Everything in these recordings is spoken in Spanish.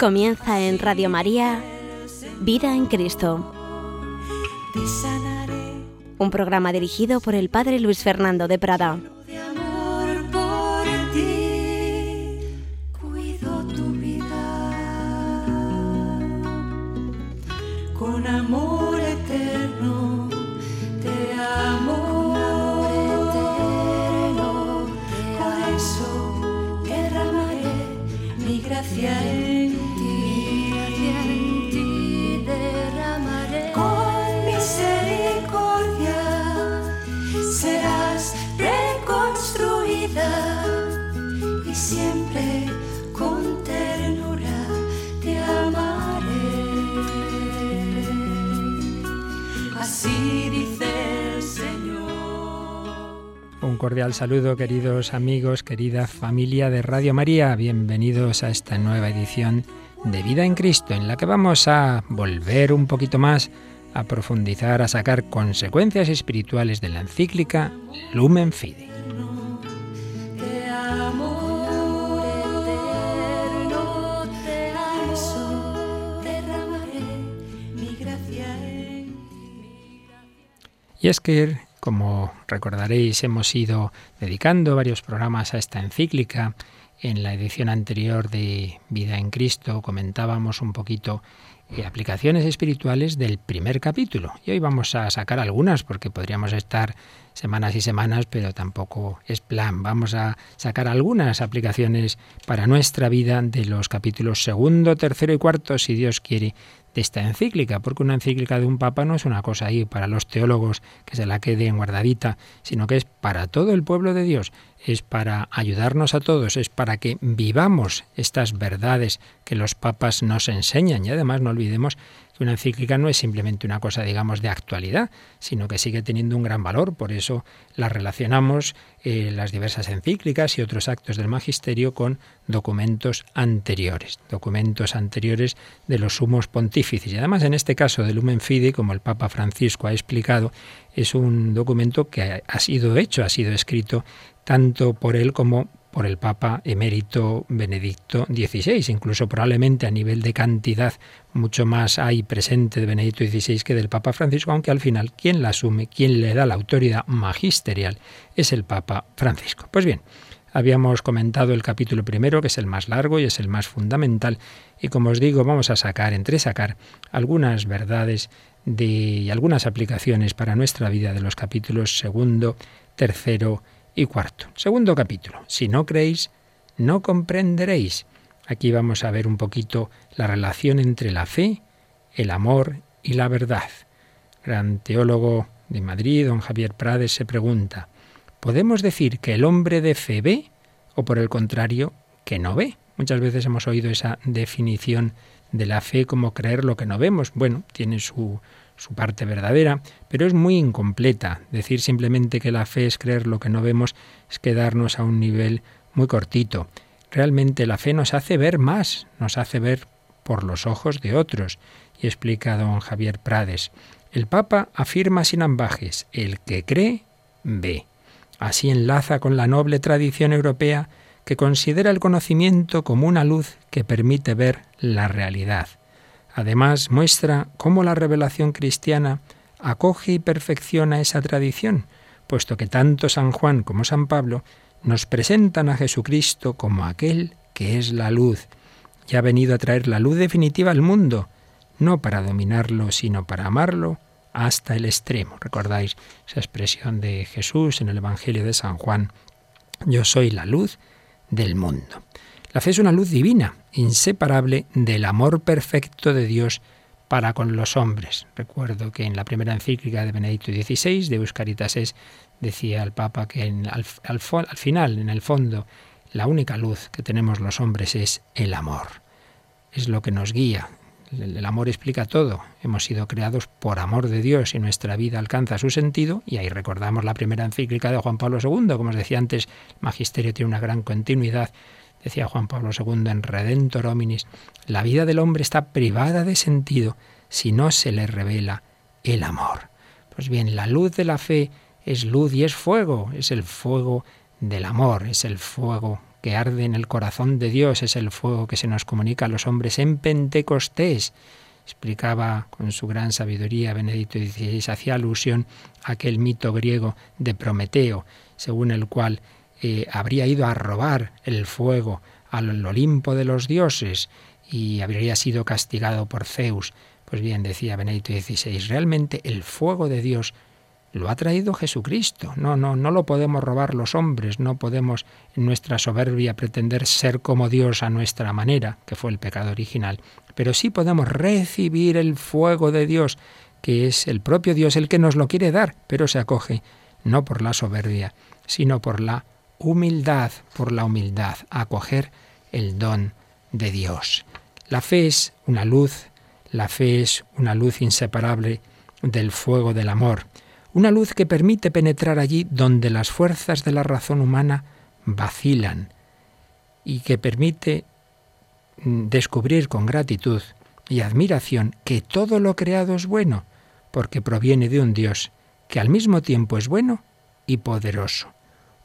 Comienza en Radio María Vida en Cristo, un programa dirigido por el Padre Luis Fernando de Prada. Saludo, queridos amigos, querida familia de Radio María. Bienvenidos a esta nueva edición de Vida en Cristo, en la que vamos a volver un poquito más a profundizar, a sacar consecuencias espirituales de la encíclica Lumen Fidei. Y es que, como recordaréis, hemos ido dedicando varios programas a esta encíclica. En la edición anterior de Vida en Cristo comentábamos un poquito eh, aplicaciones espirituales del primer capítulo. Y hoy vamos a sacar algunas porque podríamos estar semanas y semanas, pero tampoco es plan. Vamos a sacar algunas aplicaciones para nuestra vida de los capítulos segundo, tercero y cuarto, si Dios quiere, de esta encíclica, porque una encíclica de un papa no es una cosa ahí para los teólogos que se la queden guardadita, sino que es para todo el pueblo de Dios, es para ayudarnos a todos, es para que vivamos estas verdades que los papas nos enseñan. Y además no olvidemos una encíclica no es simplemente una cosa, digamos, de actualidad, sino que sigue teniendo un gran valor. Por eso la relacionamos eh, las diversas encíclicas y otros actos del magisterio con documentos anteriores, documentos anteriores de los sumos pontífices. Y además, en este caso de Lumen Fidei, como el Papa Francisco ha explicado, es un documento que ha sido hecho, ha sido escrito tanto por él como por el Papa emérito Benedicto XVI. Incluso probablemente a nivel de cantidad mucho más hay presente de Benedicto XVI que del Papa Francisco, aunque al final quien la asume, quien le da la autoridad magisterial es el Papa Francisco. Pues bien, habíamos comentado el capítulo primero, que es el más largo y es el más fundamental, y como os digo, vamos a sacar, entresacar algunas verdades de, y algunas aplicaciones para nuestra vida de los capítulos segundo, tercero y cuarto. Segundo capítulo. Si no creéis, no comprenderéis. Aquí vamos a ver un poquito la relación entre la fe, el amor y la verdad. Gran teólogo de Madrid, don Javier Prades, se pregunta, ¿podemos decir que el hombre de fe ve o por el contrario que no ve? Muchas veces hemos oído esa definición de la fe como creer lo que no vemos. Bueno, tiene su, su parte verdadera, pero es muy incompleta. Decir simplemente que la fe es creer lo que no vemos es quedarnos a un nivel muy cortito. Realmente la fe nos hace ver más, nos hace ver por los ojos de otros. Y explica don Javier Prades, el Papa afirma sin ambajes, el que cree, ve. Así enlaza con la noble tradición europea que considera el conocimiento como una luz que permite ver la realidad. Además, muestra cómo la revelación cristiana acoge y perfecciona esa tradición, puesto que tanto San Juan como San Pablo nos presentan a Jesucristo como aquel que es la luz, y ha venido a traer la luz definitiva al mundo, no para dominarlo, sino para amarlo hasta el extremo. ¿Recordáis esa expresión de Jesús en el Evangelio de San Juan? Yo soy la luz del mundo. La fe es una luz divina, inseparable del amor perfecto de Dios para con los hombres. Recuerdo que en la primera encíclica de Benedicto XVI, de Euscaritas es, decía el Papa que en, al, al, al final, en el fondo, la única luz que tenemos los hombres es el amor. Es lo que nos guía. El amor explica todo. Hemos sido creados por amor de Dios y nuestra vida alcanza su sentido. Y ahí recordamos la primera encíclica de Juan Pablo II. Como os decía antes, el magisterio tiene una gran continuidad. Decía Juan Pablo II en Redentor Hominis, la vida del hombre está privada de sentido si no se le revela el amor. Pues bien, la luz de la fe es luz y es fuego, es el fuego del amor, es el fuego que arde en el corazón de Dios, es el fuego que se nos comunica a los hombres en Pentecostés. Explicaba con su gran sabiduría Benedicto XVI, hacía alusión a aquel mito griego de Prometeo, según el cual eh, habría ido a robar el fuego al Olimpo de los dioses y habría sido castigado por Zeus. Pues bien, decía Benedicto XVI, realmente el fuego de Dios lo ha traído Jesucristo. No, no, no lo podemos robar los hombres, no podemos en nuestra soberbia pretender ser como Dios a nuestra manera, que fue el pecado original, pero sí podemos recibir el fuego de Dios, que es el propio Dios el que nos lo quiere dar, pero se acoge no por la soberbia, sino por la humildad, por la humildad, acoger el don de Dios. La fe es una luz, la fe es una luz inseparable del fuego del amor una luz que permite penetrar allí donde las fuerzas de la razón humana vacilan y que permite mm, descubrir con gratitud y admiración que todo lo creado es bueno, porque proviene de un Dios que al mismo tiempo es bueno y poderoso.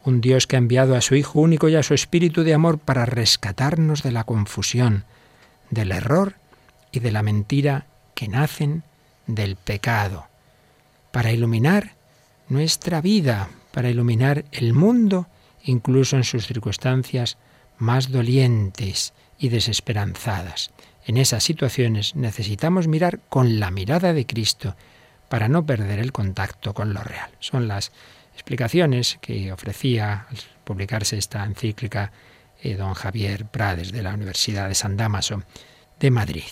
Un Dios que ha enviado a su Hijo único y a su Espíritu de amor para rescatarnos de la confusión, del error y de la mentira que nacen del pecado para iluminar nuestra vida, para iluminar el mundo, incluso en sus circunstancias más dolientes y desesperanzadas. En esas situaciones necesitamos mirar con la mirada de Cristo para no perder el contacto con lo real. Son las explicaciones que ofrecía al publicarse esta encíclica eh, don Javier Prades de la Universidad de San Damaso de Madrid.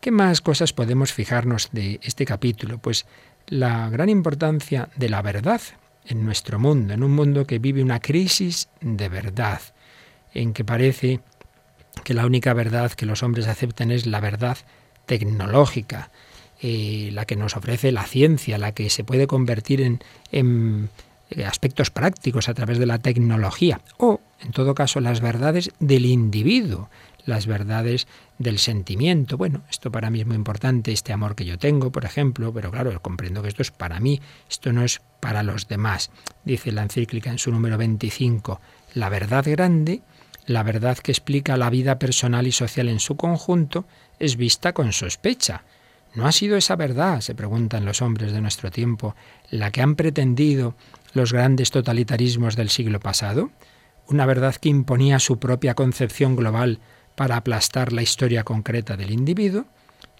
¿Qué más cosas podemos fijarnos de este capítulo? Pues la gran importancia de la verdad en nuestro mundo, en un mundo que vive una crisis de verdad, en que parece que la única verdad que los hombres aceptan es la verdad tecnológica, eh, la que nos ofrece la ciencia, la que se puede convertir en, en aspectos prácticos a través de la tecnología, o, en todo caso, las verdades del individuo, las verdades del sentimiento. Bueno, esto para mí es muy importante, este amor que yo tengo, por ejemplo, pero claro, comprendo que esto es para mí, esto no es para los demás. Dice la encíclica en su número 25, la verdad grande, la verdad que explica la vida personal y social en su conjunto, es vista con sospecha. ¿No ha sido esa verdad, se preguntan los hombres de nuestro tiempo, la que han pretendido los grandes totalitarismos del siglo pasado? Una verdad que imponía su propia concepción global para aplastar la historia concreta del individuo,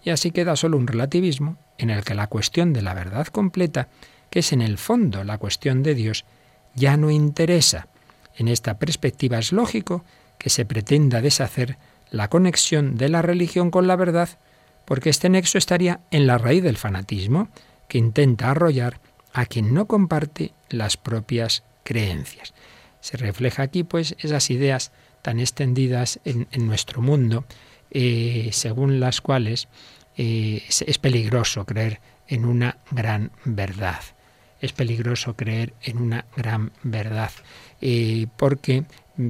y así queda solo un relativismo en el que la cuestión de la verdad completa, que es en el fondo la cuestión de Dios, ya no interesa. En esta perspectiva es lógico que se pretenda deshacer la conexión de la religión con la verdad, porque este nexo estaría en la raíz del fanatismo, que intenta arrollar a quien no comparte las propias creencias. Se refleja aquí, pues, esas ideas tan extendidas en, nuestro mundo, eh, según las cuales eh, es, peligroso creer en una gran verdad. Es peligroso creer en una gran verdad, eh, porque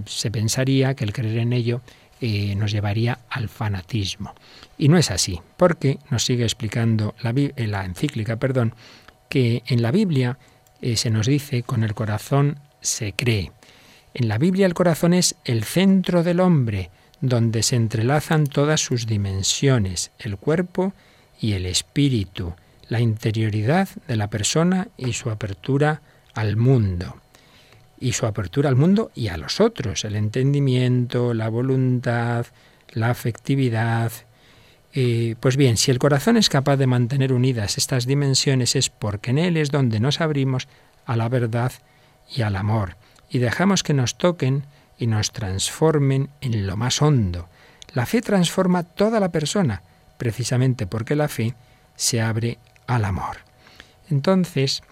se pensaría que el creer en ello nos llevaría al fanatismo. Y no es así, porque nos sigue explicando la, la encíclica, perdón, que en la Biblia se nos dice con el corazón se cree. En la Biblia el corazón es el centro del hombre, donde se entrelazan todas sus dimensiones, el cuerpo y el espíritu, la interioridad de la persona y su apertura al mundo. Y su apertura al mundo y a los otros, el entendimiento, la voluntad, la afectividad. Eh, pues bien, si el corazón es capaz de mantener unidas estas dimensiones es porque en él es donde nos abrimos a la verdad y al amor y dejamos que nos toquen y nos transformen en lo más hondo. La fe transforma toda la persona, precisamente porque la fe se abre al amor. Entonces,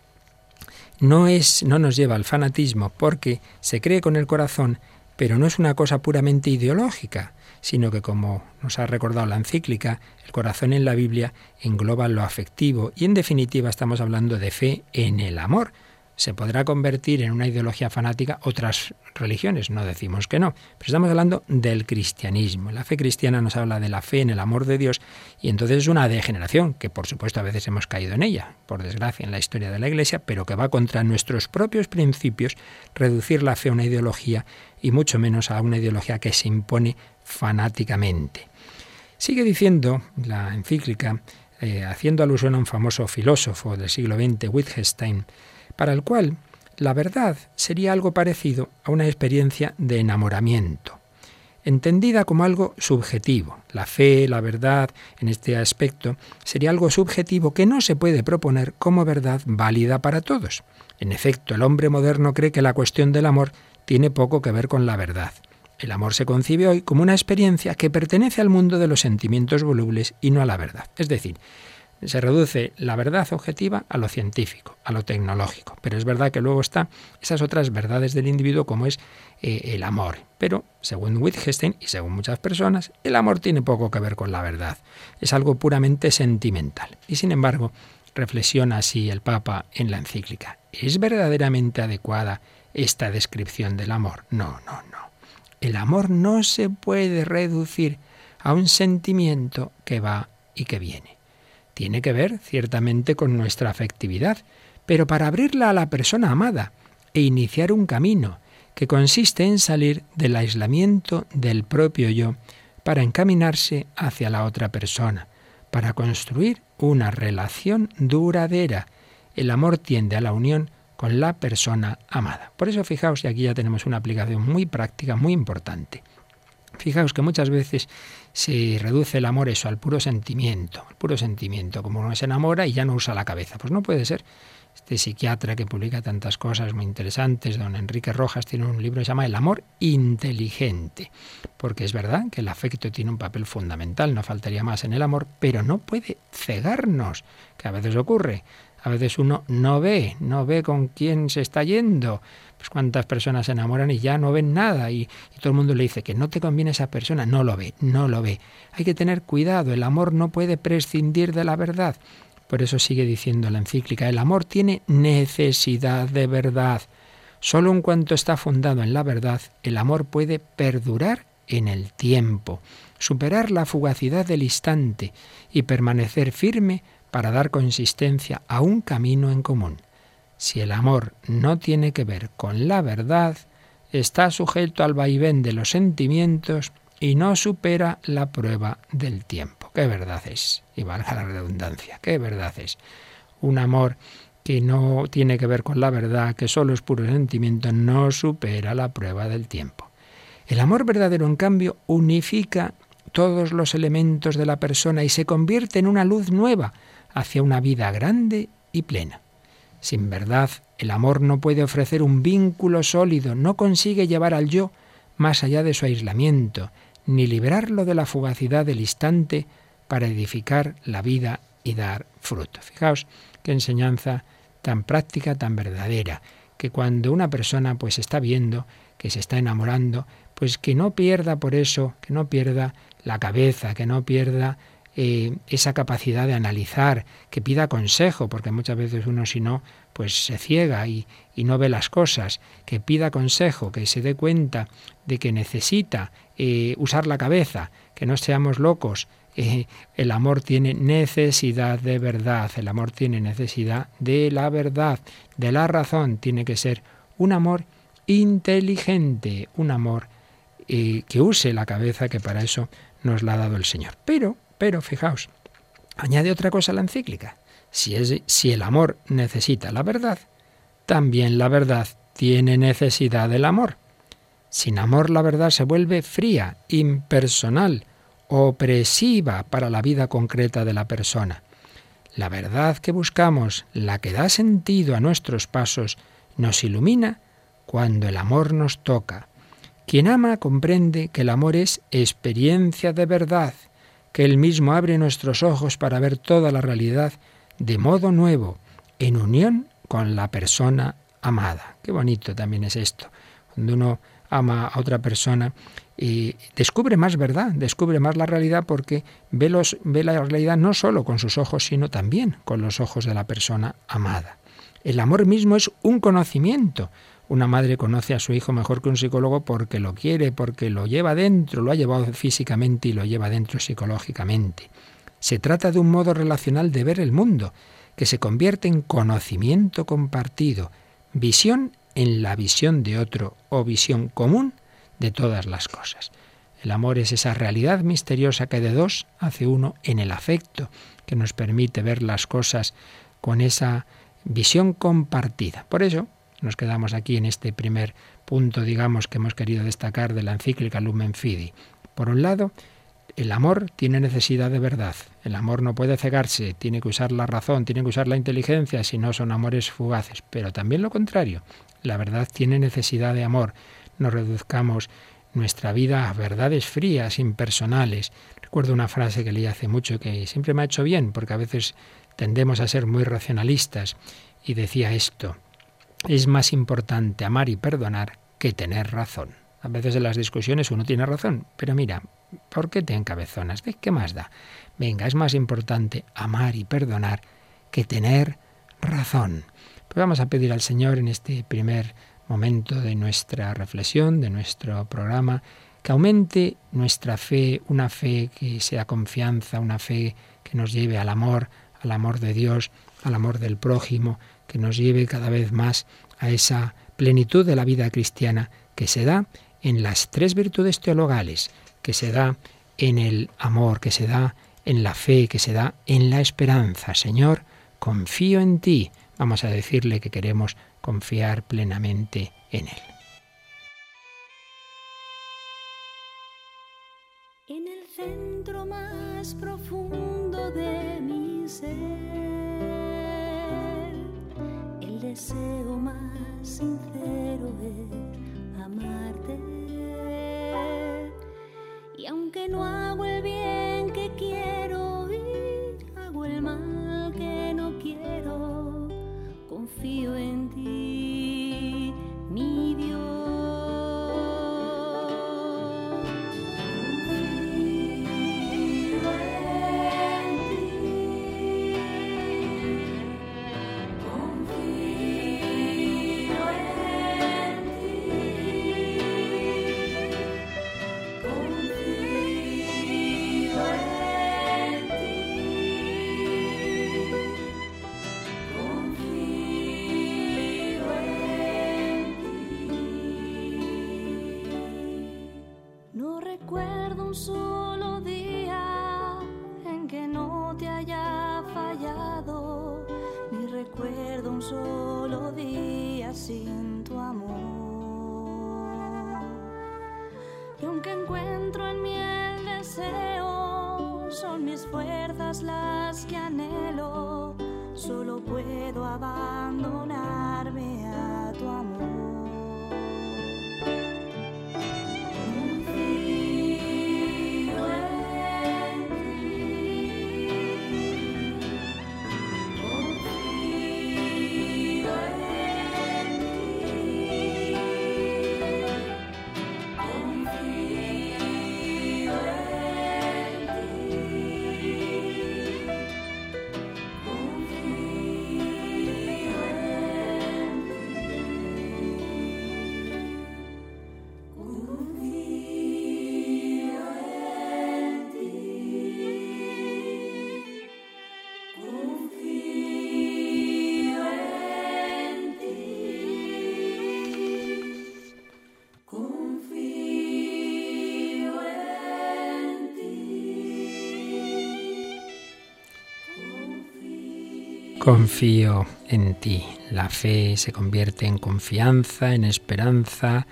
no es no nos lleva al fanatismo porque se cree con el corazón pero no es una cosa puramente ideológica, sino que, como nos ha recordado la encíclica, el corazón en la Biblia engloba lo afectivo y, en definitiva, estamos hablando de fe en el amor se podrá convertir en una ideología fanática otras religiones, no decimos que no, pero estamos hablando del cristianismo. La fe cristiana nos habla de la fe en el amor de Dios y entonces es una degeneración, que por supuesto a veces hemos caído en ella, por desgracia, en la historia de la Iglesia, pero que va contra nuestros propios principios reducir la fe a una ideología y mucho menos a una ideología que se impone fanáticamente. Sigue diciendo la encíclica, eh, haciendo alusión a un famoso filósofo del siglo XX, Wittgenstein, para el cual la verdad sería algo parecido a una experiencia de enamoramiento, entendida como algo subjetivo. La fe, la verdad, en este aspecto, sería algo subjetivo que no se puede proponer como verdad válida para todos. En efecto, el hombre moderno cree que la cuestión del amor tiene poco que ver con la verdad. El amor se concibe hoy como una experiencia que pertenece al mundo de los sentimientos volubles y no a la verdad. Es decir, se reduce la verdad objetiva a lo científico, a lo tecnológico. Pero es verdad que luego están esas otras verdades del individuo como es eh, el amor. Pero, según Wittgenstein y según muchas personas, el amor tiene poco que ver con la verdad. Es algo puramente sentimental. Y sin embargo, reflexiona así el Papa en la encíclica. ¿Es verdaderamente adecuada esta descripción del amor? No, no, no. El amor no se puede reducir a un sentimiento que va y que viene tiene que ver ciertamente con nuestra afectividad, pero para abrirla a la persona amada e iniciar un camino que consiste en salir del aislamiento del propio yo para encaminarse hacia la otra persona, para construir una relación duradera. El amor tiende a la unión con la persona amada. Por eso fijaos, y aquí ya tenemos una aplicación muy práctica, muy importante. Fijaos que muchas veces se reduce el amor eso al puro sentimiento, al puro sentimiento, como uno se enamora y ya no usa la cabeza. Pues no puede ser. Este psiquiatra que publica tantas cosas muy interesantes, don Enrique Rojas, tiene un libro que se llama El amor inteligente, porque es verdad que el afecto tiene un papel fundamental, no faltaría más en el amor, pero no puede cegarnos, que a veces ocurre. A veces uno no ve, no ve con quién se está yendo, pues cuántas personas se enamoran y ya no ven nada y, todo el mundo le dice que no te conviene esa persona, no lo ve, no lo ve. Hay que tener cuidado, el amor no puede prescindir de la verdad. Por eso sigue diciendo la encíclica, el amor tiene necesidad de verdad. Solo en cuanto está fundado en la verdad, el amor puede perdurar en el tiempo, superar la fugacidad del instante y permanecer firme para dar consistencia a un camino en común. Si el amor no tiene que ver con la verdad, está sujeto al vaivén de los sentimientos y no supera la prueba del tiempo. ¿Qué verdad es? Y valga la redundancia, ¿qué verdad es? Un amor que no tiene que ver con la verdad, que solo es puro sentimiento, no supera la prueba del tiempo. El amor verdadero, en cambio, unifica todos los elementos de la persona y se convierte en una luz nueva hacia una vida grande y plena. Sin verdad, el amor no puede ofrecer un vínculo sólido, no consigue llevar al yo más allá de su aislamiento, ni liberarlo de la fugacidad del instante para edificar la vida y dar fruto. Fijaos qué enseñanza tan práctica, tan verdadera, que cuando una persona pues está viendo que se está enamorando, pues que no pierda por eso, que no pierda la cabeza, que no pierda eh, esa capacidad de analizar, que pida consejo, porque muchas veces uno si no, pues se ciega y, no ve las cosas, que pida consejo, que se dé cuenta de que necesita eh, usar la cabeza, que no seamos locos. Eh, el amor tiene necesidad de verdad, el amor tiene necesidad de la verdad, de la razón, tiene que ser un amor inteligente, un amor que use la cabeza, que para eso nos la ha dado el Señor. Pero pero fijaos, añade otra cosa la encíclica. Si el amor necesita la verdad, también la verdad tiene necesidad del amor. Sin amor la verdad se vuelve fría, impersonal, opresiva para la vida concreta de la persona. La verdad que buscamos, la que da sentido a nuestros pasos, nos ilumina cuando el amor nos toca. Quien ama comprende que el amor es experiencia de verdad que Él mismo abre nuestros ojos para ver toda la realidad de modo nuevo, en unión con la persona amada. Qué bonito también es esto. Cuando uno ama a otra persona, y descubre más verdad, descubre más la realidad porque ve, ve la realidad no solo con sus ojos, sino también con los ojos de la persona amada. El amor mismo es un conocimiento. Una madre conoce a su hijo mejor que un psicólogo porque lo quiere, porque lo lleva dentro, lo ha llevado físicamente y lo lleva dentro psicológicamente. Se trata de un modo relacional de ver el mundo, que se convierte en conocimiento compartido, visión en la visión de otro o visión común de todas las cosas. El amor es esa realidad misteriosa que de dos hace uno en el afecto, que nos permite ver las cosas con esa visión compartida. Por eso nos quedamos aquí en este primer punto, digamos, que hemos querido destacar de la encíclica Lumen Fidi. Por un lado, el amor tiene necesidad de verdad. El amor no puede cegarse, tiene que usar la razón, tiene que usar la inteligencia, si no son amores fugaces. Pero también lo contrario, la verdad tiene necesidad de amor. No reduzcamos nuestra vida a verdades frías, impersonales. Recuerdo una frase que leí hace mucho que siempre me ha hecho bien, porque a veces tendemos a ser muy racionalistas, y decía esto, es más importante amar y perdonar que tener razón. A veces en las discusiones uno tiene razón, pero mira, ¿por qué te encabezonas? ¿Qué más da? Venga, es más importante amar y perdonar que tener razón. Pues vamos a pedir al Señor en este primer momento de nuestra reflexión, de nuestro programa, que aumente nuestra fe, una fe que sea confianza, una fe que nos lleve al amor, al amor de Dios, al amor del prójimo, que nos lleve cada vez más a esa plenitud de la vida cristiana que se da en las tres virtudes teologales, que se da en el amor, que se da en la fe, que se da en la esperanza. Señor, confío en ti. Vamos a decirle que queremos confiar plenamente en Él. En el centro más sincero es amarte. Y aunque no hago el bien que quiero y hago el mal que no quiero, confío en ti, solo día sin tu amor. Y aunque encuentro en mí el deseo, son mis fuerzas las Confío en ti. La fe se convierte en confianza, en esperanza,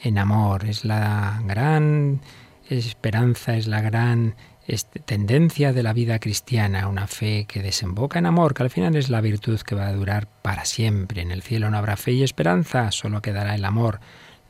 en amor. Es la gran esperanza, es la gran tendencia de la vida cristiana, una fe que desemboca en amor, que al final es la virtud que va a durar para siempre. En el cielo no habrá fe y esperanza, solo quedará el amor.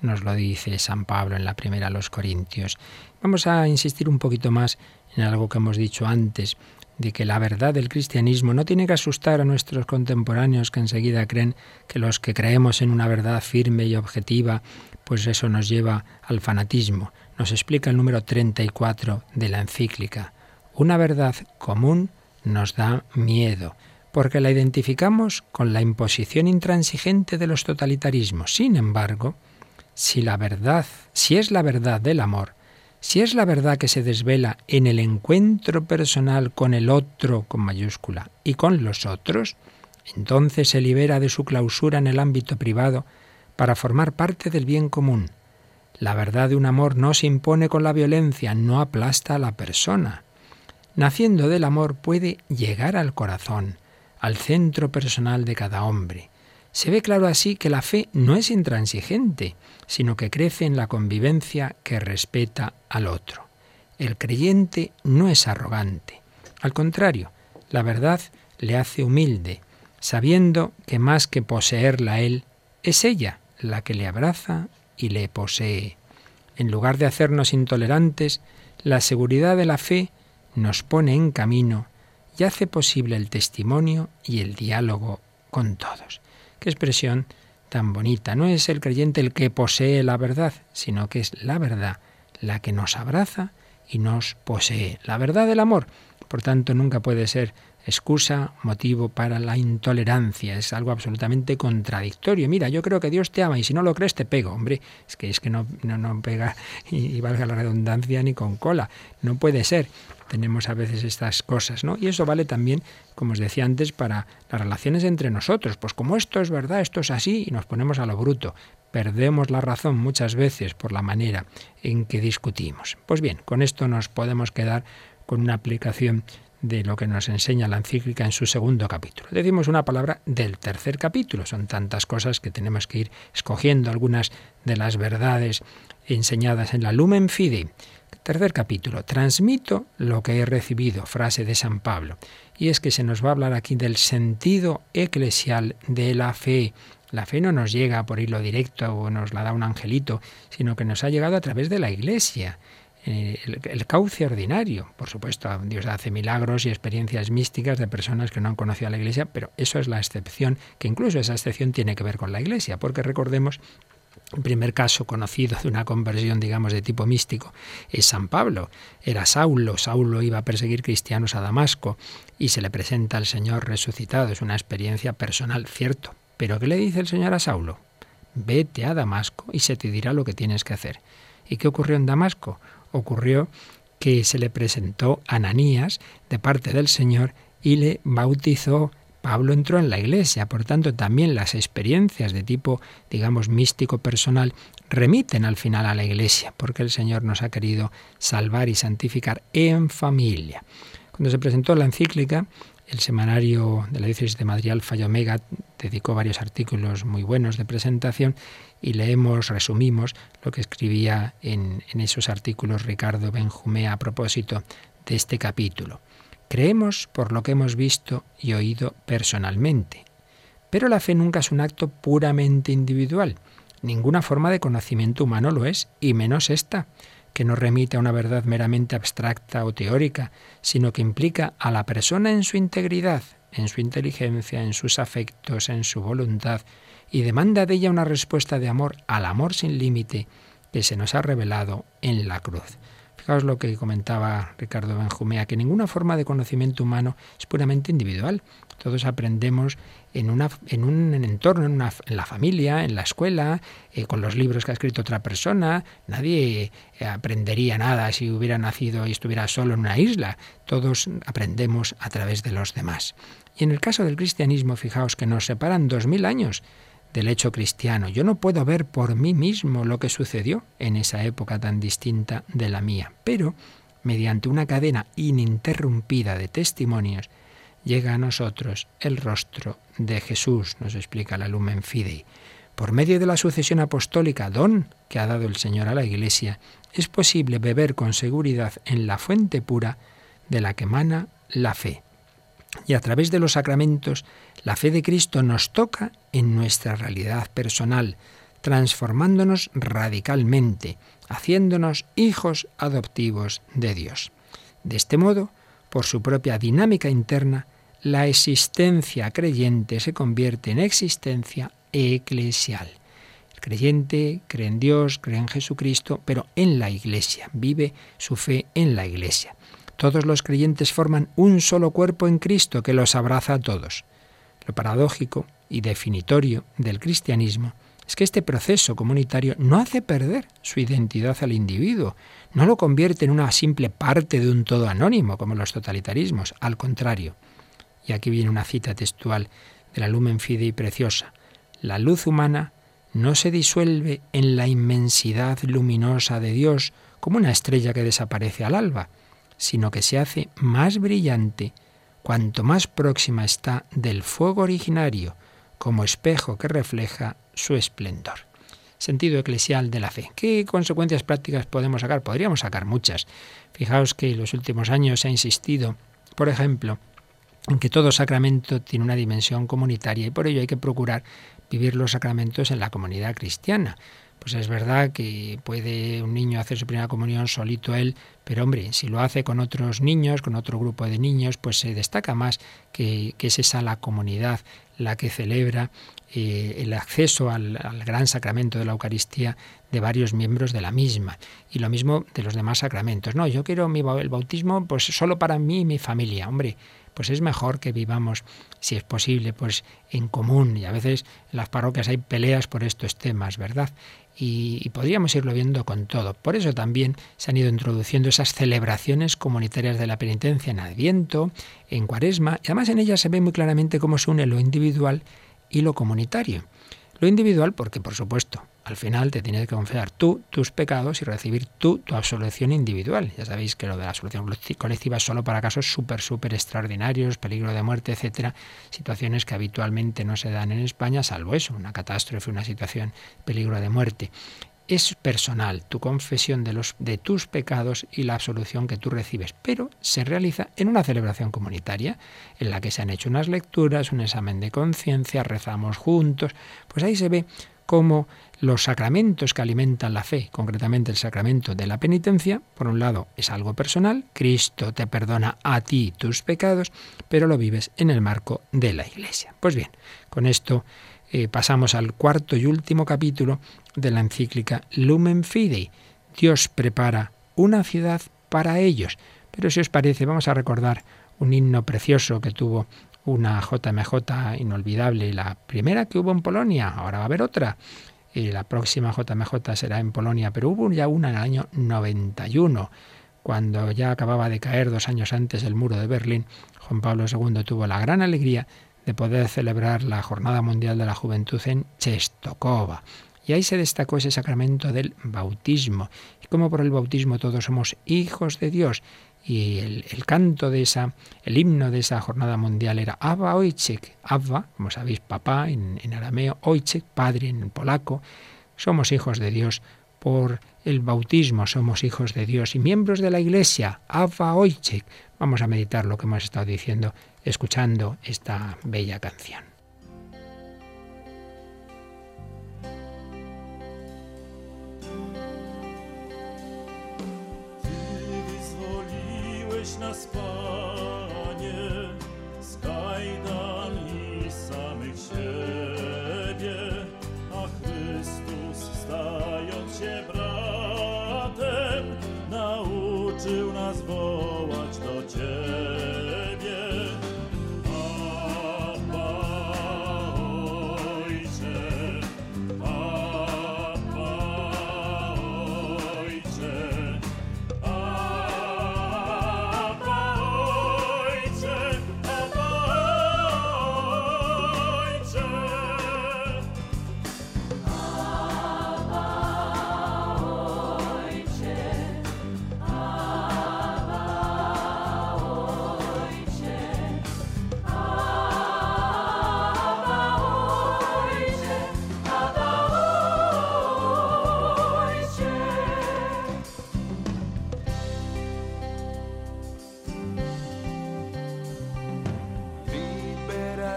Nos lo dice San Pablo en la primera a los Corintios. Vamos a insistir un poquito más en algo que hemos dicho antes, de que la verdad del cristianismo no tiene que asustar a nuestros contemporáneos que enseguida creen que los que creemos en una verdad firme y objetiva pues eso nos lleva al fanatismo. Nos explica el número 34 de la encíclica. Una verdad común nos da miedo, porque la identificamos con la imposición intransigente de los totalitarismos. Sin embargo, si la verdad, si es la verdad del amor, si es la verdad que se desvela en el encuentro personal con el otro con mayúscula y con los otros, entonces se libera de su clausura en el ámbito privado para formar parte del bien común. La verdad de un amor no se impone con la violencia, no aplasta a la persona. Naciendo del amor puede llegar al corazón, al centro personal de cada hombre. Se ve claro así que la fe no es intransigente, sino que crece en la convivencia que respeta al otro. El creyente no es arrogante. Al contrario, la verdad le hace humilde, sabiendo que más que poseerla él, es ella la que le abraza y le posee. En lugar de hacernos intolerantes, la seguridad de la fe nos pone en camino y hace posible el testimonio y el diálogo con todos. Qué expresión tan bonita. No es el creyente el que posee la verdad, sino que es la verdad la que nos abraza y nos posee. La verdad del amor, por tanto, nunca puede ser excusa, motivo para la intolerancia. Es algo absolutamente contradictorio. Mira, yo creo que Dios te ama y si no lo crees te pego. Hombre, es que es que no, no, pega y, valga la redundancia ni con cola. No puede ser. Tenemos a veces estas cosas, ¿no? Y eso vale también, como os decía antes, para las relaciones entre nosotros. Pues como esto es verdad, esto es así, y nos ponemos a lo bruto. Perdemos la razón muchas veces por la manera en que discutimos. Pues bien, con esto nos podemos quedar con una aplicación de lo que nos enseña la encíclica en su segundo capítulo. Decimos una palabra del tercer capítulo. Son tantas cosas que tenemos que ir escogiendo algunas de las verdades enseñadas en la Lumen Fidei. Tercer capítulo. Transmito lo que he recibido, frase de San Pablo. Y es que se nos va a hablar aquí del sentido eclesial de la fe. La fe no nos llega por hilo directo o nos la da un angelito, sino que nos ha llegado a través de la Iglesia. Eh, el, cauce ordinario. Por supuesto, Dios hace milagros y experiencias místicas de personas que no han conocido a la Iglesia, pero eso es la excepción, que incluso esa excepción tiene que ver con la Iglesia, porque recordemos el primer caso conocido de una conversión, digamos, de tipo místico es San Pablo. Era Saulo. Saulo iba a perseguir cristianos a Damasco y se le presenta al Señor resucitado. Es una experiencia personal, cierto. Pero ¿qué le dice el Señor a Saulo? Vete a Damasco y se te dirá lo que tienes que hacer. ¿Y qué ocurrió en Damasco? ocurrió que se le presentó Ananías de parte del Señor y le bautizó. Pablo entró en la iglesia, por tanto también las experiencias de tipo, digamos, místico personal remiten al final a la iglesia, porque el Señor nos ha querido salvar y santificar en familia. Cuando se presentó la encíclica, el semanario de la diócesis de Madrid Alfa y Omega dedicó varios artículos muy buenos de presentación y leemos, resumimos lo que escribía en, en esos artículos Ricardo Benjumea a propósito de este capítulo. Creemos por lo que hemos visto y oído personalmente. Pero la fe nunca es un acto puramente individual. Ninguna forma de conocimiento humano lo es, y menos esta que no remite a una verdad meramente abstracta o teórica, sino que implica a la persona en su integridad, en su inteligencia, en sus afectos, en su voluntad, y demanda de ella una respuesta de amor al amor sin límite que se nos ha revelado en la cruz. Fijaos lo que comentaba Ricardo Benjumea, que ninguna forma de conocimiento humano es puramente individual. Todos aprendemos en, una, en un entorno, en, una, en, la familia, en la escuela, eh, con los libros que ha escrito otra persona. Nadie eh, aprendería nada si hubiera nacido y estuviera solo en una isla. Todos aprendemos a través de los demás. Y en el caso del cristianismo, fijaos que nos separan dos mil años del hecho cristiano. Yo no puedo ver por mí mismo lo que sucedió en esa época tan distinta de la mía, pero mediante una cadena ininterrumpida de testimonios, llega a nosotros el rostro de Jesús, nos explica la Lumen Fidei. Por medio de la sucesión apostólica, don que ha dado el Señor a la Iglesia, es posible beber con seguridad en la fuente pura de la que emana la fe. Y a través de los sacramentos, la fe de Cristo nos toca en nuestra realidad personal, transformándonos radicalmente, haciéndonos hijos adoptivos de Dios. De este modo, por su propia dinámica interna, la existencia creyente se convierte en existencia eclesial. El creyente, cree en Dios, cree en Jesucristo, pero en la Iglesia, vive su fe en la Iglesia. Todos los creyentes forman un solo cuerpo en Cristo que los abraza a todos. Lo paradójico y definitorio del cristianismo es que este proceso comunitario no hace perder su identidad al individuo, no lo convierte en una simple parte de un todo anónimo como los totalitarismos, al contrario. Y aquí viene una cita textual de la Lumen Fidei preciosa. La luz humana no se disuelve en la inmensidad luminosa de Dios como una estrella que desaparece al alba, sino que se hace más brillante cuanto más próxima está del fuego originario, como espejo que refleja su esplendor. Sentido eclesial de la fe. ¿Qué consecuencias prácticas podemos sacar? Podríamos sacar muchas. Fijaos que en los últimos años se ha insistido, por ejemplo, en que todo sacramento tiene una dimensión comunitaria y por ello hay que procurar vivir los sacramentos en la comunidad cristiana. Pues es verdad que puede un niño hacer su primera comunión solito él, pero hombre, si lo hace con otros niños, con otro grupo de niños, pues se destaca más que, que es esa la comunidad la que celebra eh, el acceso al, gran sacramento de la Eucaristía de varios miembros de la misma. Y lo mismo de los demás sacramentos. No, yo quiero mi, el bautismo pues solo para mí y mi familia. Hombre, pues es mejor que vivamos, si es posible, pues en común. Y a veces en las parroquias hay peleas por estos temas, ¿verdad? Y, podríamos irlo viendo con todo. Por eso también se han ido introduciendo esas celebraciones comunitarias de la penitencia en Adviento, en Cuaresma, y además en ellas se ve muy claramente cómo se une lo individual y lo comunitario. Lo individual porque, por supuesto, al final te tienes que confesar tú tus pecados y recibir tú tu absolución individual. Ya sabéis que lo de la absolución colectiva es solo para casos súper, súper extraordinarios, peligro de muerte, etcétera, situaciones que habitualmente no se dan en España, salvo eso, una catástrofe, una situación, peligro de muerte. Es personal tu confesión de, tus pecados y la absolución que tú recibes, pero se realiza en una celebración comunitaria en la que se han hecho unas lecturas, un examen de conciencia, rezamos juntos, pues ahí se ve cómo los sacramentos que alimentan la fe, concretamente el sacramento de la penitencia, por un lado es algo personal, Cristo te perdona a ti tus pecados, pero lo vives en el marco de la Iglesia. Pues bien, con esto eh, pasamos al cuarto y último capítulo de la encíclica Lumen Fidei. Dios prepara una ciudad para ellos. Pero si os parece, vamos a recordar un himno precioso que tuvo una JMJ inolvidable, la primera que hubo en Polonia, ahora va a haber otra. Y la próxima JMJ será en Polonia, pero hubo ya una en el año 91, cuando ya acababa de caer dos años antes el muro de Berlín. Juan Pablo II tuvo la gran alegría de poder celebrar la Jornada Mundial de la Juventud en Chestokova. Y ahí se destacó ese sacramento del bautismo. Y como por el bautismo todos somos hijos de Dios. Y el, canto de esa, el himno de esa jornada mundial era Abba Ojciech. Abba, como sabéis, papá en, arameo, Ojciech, padre en polaco. Somos hijos de Dios por el bautismo, somos hijos de Dios y miembros de la Iglesia. Abba Ojciech. Vamos a meditar lo que hemos estado diciendo, escuchando esta bella canción.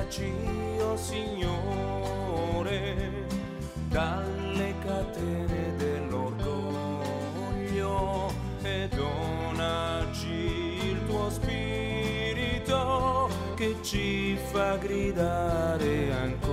liberaci, oh Signore, dalle catene dell'orgoglio e donaci il tuo spirito che ci fa gridare ancora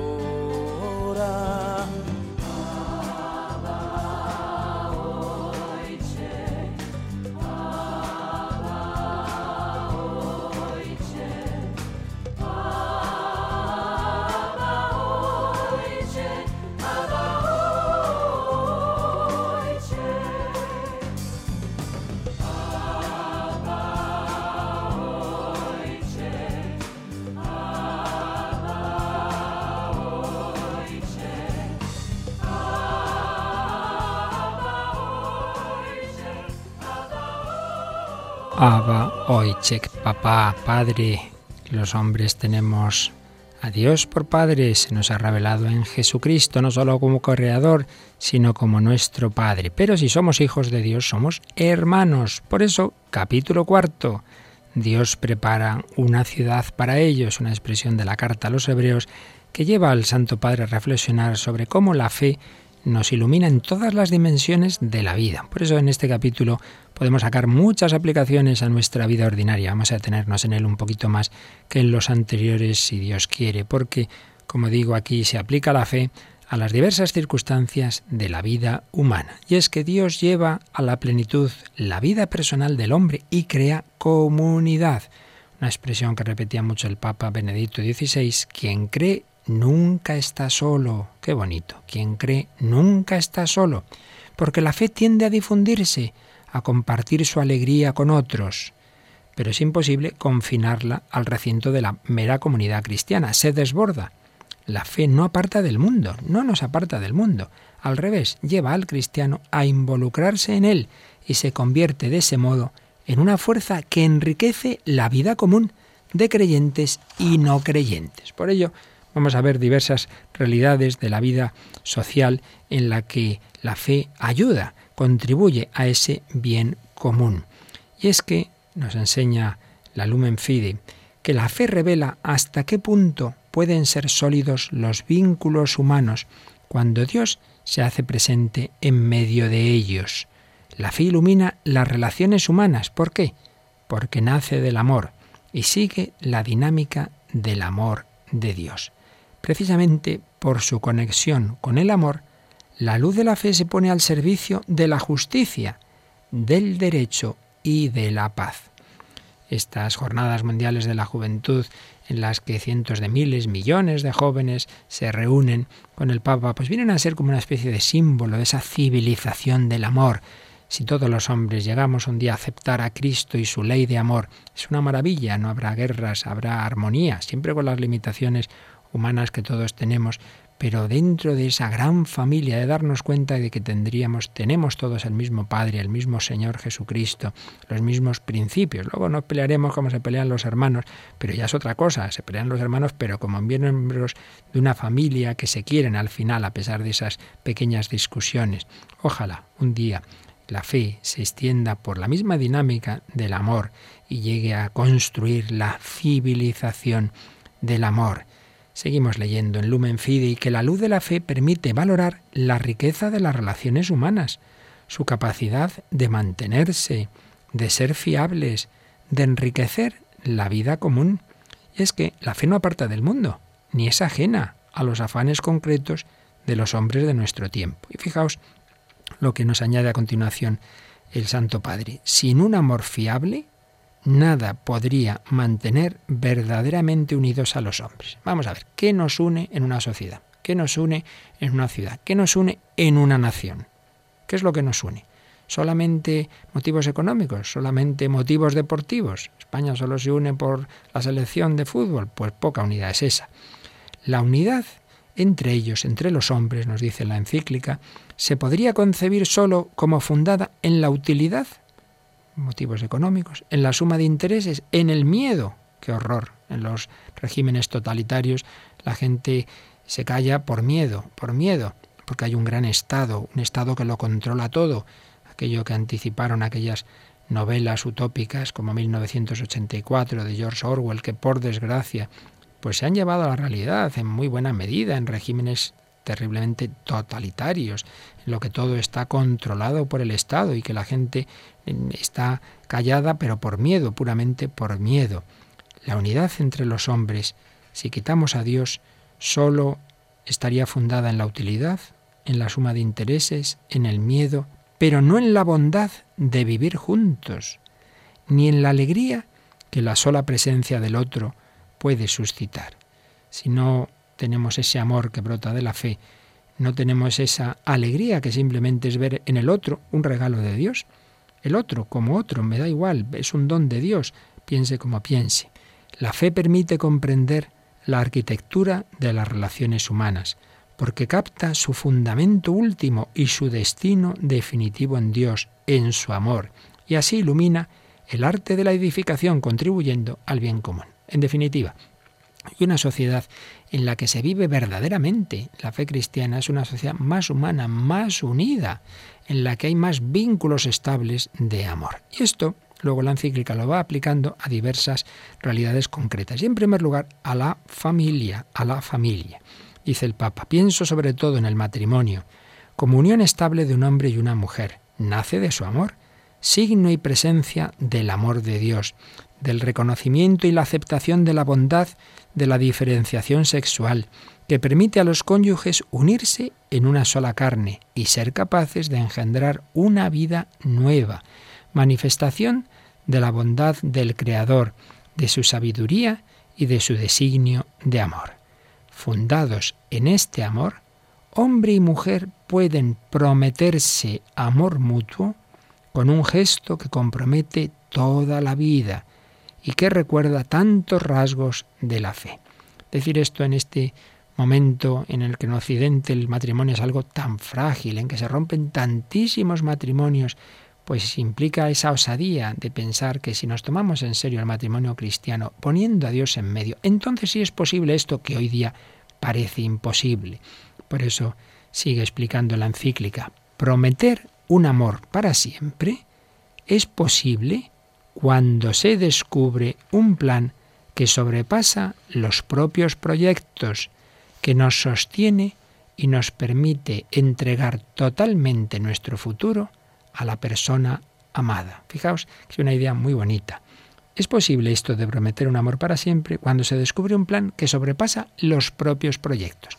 Abba, Oichek, papá, padre. Los hombres tenemos a Dios por Padre, se nos ha revelado en Jesucristo, no solo como creador, sino como nuestro Padre. Pero si somos hijos de Dios, somos hermanos. Por eso, capítulo cuarto, Dios prepara una ciudad para ellos, una expresión de la carta a los hebreos que lleva al Santo Padre a reflexionar sobre cómo la fe nos ilumina en todas las dimensiones de la vida. Por eso en este capítulo podemos sacar muchas aplicaciones a nuestra vida ordinaria. Vamos a detenernos en él un poquito más que en los anteriores, si Dios quiere, porque, como digo aquí, se aplica la fe a las diversas circunstancias de la vida humana. Y es que Dios lleva a la plenitud la vida personal del hombre y crea comunidad. Una expresión que repetía mucho el Papa Benedicto XVI, quien cree nunca está solo. Qué bonito. Quien cree nunca está solo. Porque la fe tiende a difundirse, a compartir su alegría con otros. Pero es imposible confinarla al recinto de la mera comunidad cristiana. Se desborda. La fe no aparta del mundo, no nos aparta del mundo. Al revés, lleva al cristiano a involucrarse en él y se convierte de ese modo en una fuerza que enriquece la vida común de creyentes y no creyentes. Por ello, vamos a ver diversas realidades de la vida social en la que la fe ayuda, contribuye a ese bien común. Y es que nos enseña la Lumen Fide que la fe revela hasta qué punto pueden ser sólidos los vínculos humanos cuando Dios se hace presente en medio de ellos. La fe ilumina las relaciones humanas. ¿Por qué? Porque nace del amor y sigue la dinámica del amor de Dios. Precisamente por su conexión con el amor, la luz de la fe se pone al servicio de la justicia, del derecho y de la paz. Estas jornadas mundiales de la juventud en las que cientos de miles, millones de jóvenes se reúnen con el Papa, pues vienen a ser como una especie de símbolo de esa civilización del amor. Si todos los hombres llegamos un día a aceptar a Cristo y su ley de amor, es una maravilla, no habrá guerras, habrá armonía, siempre con las limitaciones humanas que todos tenemos, pero dentro de esa gran familia de darnos cuenta de que tendríamos, tenemos todos el mismo Padre, el mismo Señor Jesucristo, los mismos principios. Luego no pelearemos como se pelean los hermanos, pero ya es otra cosa, se pelean los hermanos, pero como miembros de una familia que se quieren al final, a pesar de esas pequeñas discusiones. Ojalá un día la fe se extienda por la misma dinámica del amor y llegue a construir la civilización del amor Seguimos leyendo en Lumen Fidei que la luz de la fe permite valorar la riqueza de las relaciones humanas, su capacidad de mantenerse, de ser fiables, de enriquecer la vida común. Y es que la fe no aparta del mundo, ni es ajena a los afanes concretos de los hombres de nuestro tiempo. Y fijaos lo que nos añade a continuación el Santo Padre. Sin un amor fiable, nada podría mantener verdaderamente unidos a los hombres. Vamos a ver, ¿qué nos une en una sociedad? ¿Qué nos une en una ciudad? ¿Qué nos une en una nación? ¿Qué es lo que nos une? ¿Solamente motivos económicos? ¿Solamente motivos deportivos? ¿España solo se une por la selección de fútbol? Pues poca unidad es esa. La unidad entre ellos, entre los hombres, nos dice la encíclica, se podría concebir solo como fundada en la utilidad motivos económicos, en la suma de intereses, en el miedo. ¡Qué horror! En los regímenes totalitarios la gente se calla por miedo, por miedo, porque hay un gran Estado, un Estado que lo controla todo, aquello que anticiparon aquellas novelas utópicas como 1984 de George Orwell, que por desgracia pues se han llevado a la realidad en muy buena medida en regímenes terriblemente totalitarios, en lo que todo está controlado por el Estado y que la gente está callada, pero por miedo, puramente por miedo. La unidad entre los hombres, si quitamos a Dios, solo estaría fundada en la utilidad, en la suma de intereses, en el miedo, pero no en la bondad de vivir juntos, ni en la alegría que la sola presencia del otro puede suscitar. Si no tenemos ese amor que brota de la fe, no tenemos esa alegría que simplemente es ver en el otro un regalo de Dios. El otro, como otro, me da igual, es un don de Dios, piense como piense. La fe permite comprender la arquitectura de las relaciones humanas, porque capta su fundamento último y su destino definitivo en Dios, en su amor, y así ilumina el arte de la edificación contribuyendo al bien común. En definitiva, y una sociedad en la que se vive verdaderamente la fe cristiana es una sociedad más humana, más unida, en la que hay más vínculos estables de amor. Y esto luego la encíclica lo va aplicando a diversas realidades concretas. Y en primer lugar, a la familia, a la familia. Dice el Papa, pienso sobre todo en el matrimonio, como unión estable de un hombre y una mujer. Nace de su amor, signo y presencia del amor de Dios, del reconocimiento y la aceptación de la bondad de la diferenciación sexual, que permite a los cónyuges unirse en una sola carne y ser capaces de engendrar una vida nueva, manifestación de la bondad del Creador, de su sabiduría y de su designio de amor. Fundados en este amor, hombre y mujer pueden prometerse amor mutuo con un gesto que compromete toda la vida y que recuerda tantos rasgos de la fe. Decir esto en este momento en el que en Occidente el matrimonio es algo tan frágil, en que se rompen tantísimos matrimonios, pues implica esa osadía de pensar que si nos tomamos en serio el matrimonio cristiano, poniendo a Dios en medio, entonces sí es posible esto que hoy día parece imposible. Por eso sigue explicando la encíclica, prometer un amor para siempre es posible cuando se descubre un plan que sobrepasa los propios proyectos, que nos sostiene y nos permite entregar totalmente nuestro futuro a la persona amada. Fijaos que es una idea muy bonita. Es posible esto de prometer un amor para siempre cuando se descubre un plan que sobrepasa los propios proyectos.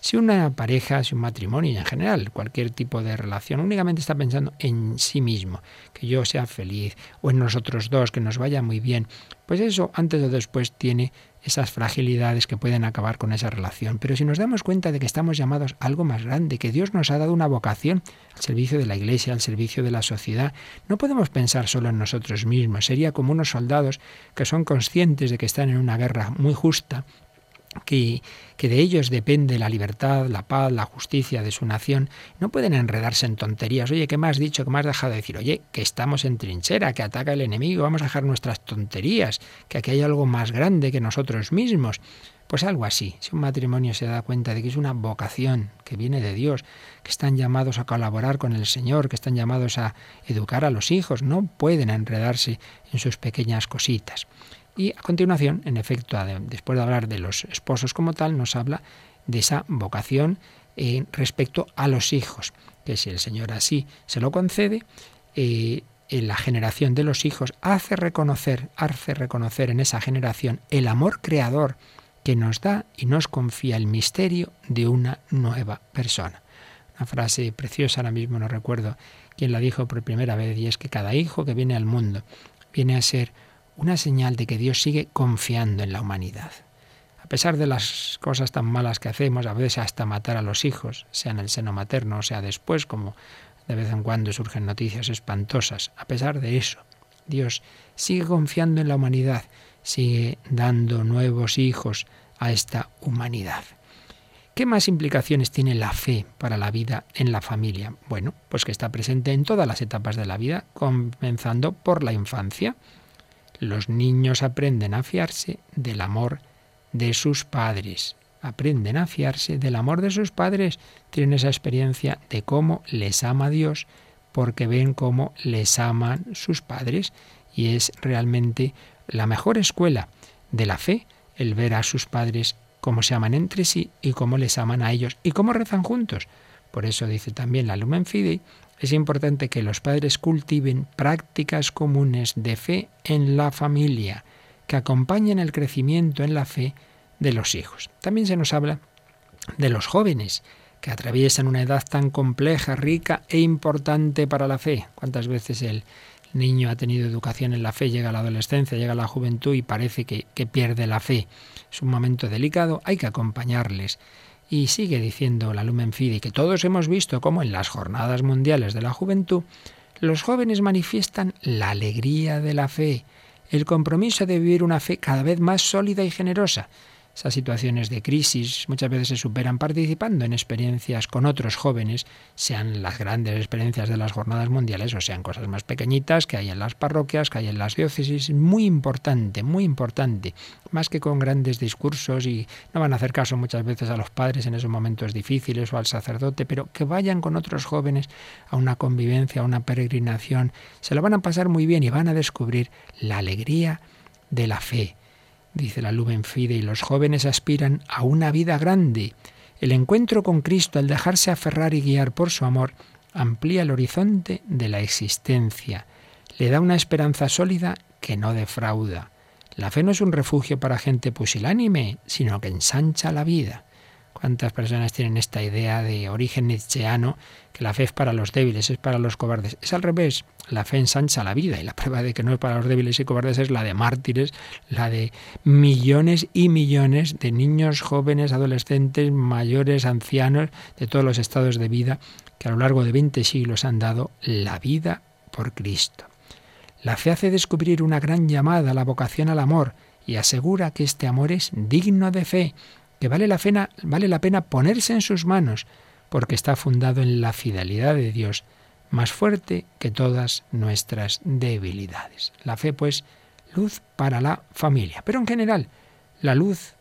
Si una pareja, si un matrimonio en general cualquier tipo de relación únicamente está pensando en sí mismo, que yo sea feliz o en nosotros dos, que nos vaya muy bien, pues eso antes o después tiene esas fragilidades que pueden acabar con esa relación. Pero si nos damos cuenta de que estamos llamados a algo más grande, que Dios nos ha dado una vocación al servicio de la Iglesia, al servicio de la sociedad, no podemos pensar solo en nosotros mismos. Sería como unos soldados que son conscientes de que están en una guerra muy justa que, de ellos depende la libertad, la paz, la justicia de su nación, no pueden enredarse en tonterías. Oye, ¿qué me has dicho? ¿Qué me has dejado de decir? Oye, que estamos en trinchera, que ataca el enemigo, vamos a dejar nuestras tonterías, que aquí hay algo más grande que nosotros mismos. Pues algo así. Si un matrimonio se da cuenta de que es una vocación que viene de Dios, que están llamados a colaborar con el Señor, que están llamados a educar a los hijos, no pueden enredarse en sus pequeñas cositas. Y a continuación, en efecto, después de hablar de los esposos como tal, nos habla de esa vocación eh, respecto a los hijos, que si el Señor así se lo concede, eh, en la generación de los hijos hace reconocer, hace reconocer en esa generación el amor creador que nos da y nos confía el misterio de una nueva persona. Una frase preciosa, ahora mismo no recuerdo quién la dijo por primera vez, y es que cada hijo que viene al mundo viene a ser una señal de que Dios sigue confiando en la humanidad. A pesar de las cosas tan malas que hacemos, a veces hasta matar a los hijos, sea en el seno materno o sea después, como de vez en cuando surgen noticias espantosas, a pesar de eso, Dios sigue confiando en la humanidad, sigue dando nuevos hijos a esta humanidad. ¿Qué más implicaciones tiene la fe para la vida en la familia? Bueno, pues que está presente en todas las etapas de la vida, comenzando por la infancia. Los niños aprenden a fiarse del amor de sus padres. Aprenden a fiarse del amor de sus padres. Tienen esa experiencia de cómo les ama Dios porque ven cómo les aman sus padres y es realmente la mejor escuela de la fe el ver a sus padres cómo se aman entre sí y cómo les aman a ellos y cómo rezan juntos. Por eso dice también la Lumen Fidei es importante que los padres cultiven prácticas comunes de fe en la familia, que acompañen el crecimiento en la fe de los hijos. También se nos habla de los jóvenes, que atraviesan una edad tan compleja, rica e importante para la fe. ¿Cuántas veces el niño ha tenido educación en la fe, llega a la adolescencia, llega a la juventud y parece que, que pierde la fe? Es un momento delicado, hay que acompañarles y sigue diciendo la Lumen Fidei que todos hemos visto cómo en las jornadas mundiales de la juventud los jóvenes manifiestan la alegría de la fe, el compromiso de vivir una fe cada vez más sólida y generosa. Esas situaciones de crisis muchas veces se superan participando en experiencias con otros jóvenes, sean las grandes experiencias de las jornadas mundiales o sean cosas más pequeñitas que hay en las parroquias, que hay en las diócesis. Muy importante, muy importante. Más que con grandes discursos y no van a hacer caso muchas veces a los padres en esos momentos difíciles o al sacerdote, pero que vayan con otros jóvenes a una convivencia, a una peregrinación. Se lo van a pasar muy bien y van a descubrir la alegría de la fe dice la Lumen y los jóvenes aspiran a una vida grande. El encuentro con Cristo, al dejarse aferrar y guiar por su amor, amplía el horizonte de la existencia, le da una esperanza sólida que no defrauda. La fe no es un refugio para gente pusilánime, sino que ensancha la vida. ¿Cuántas personas tienen esta idea de origen nietzscheano que la fe es para los débiles, es para los cobardes? Es al revés, la fe ensancha la vida y la prueba de que no es para los débiles y cobardes es la de mártires, la de millones y millones de niños, jóvenes, adolescentes, mayores, ancianos, de todos los estados de vida que a lo largo de 20 siglos han dado la vida por Cristo. La fe hace descubrir una gran llamada, la vocación al amor, y asegura que este amor es digno de fe que vale la, pena, vale la pena ponerse en sus manos, porque está fundado en la fidelidad de Dios, más fuerte que todas nuestras debilidades. La fe, pues, luz para la familia. Pero en general, la luz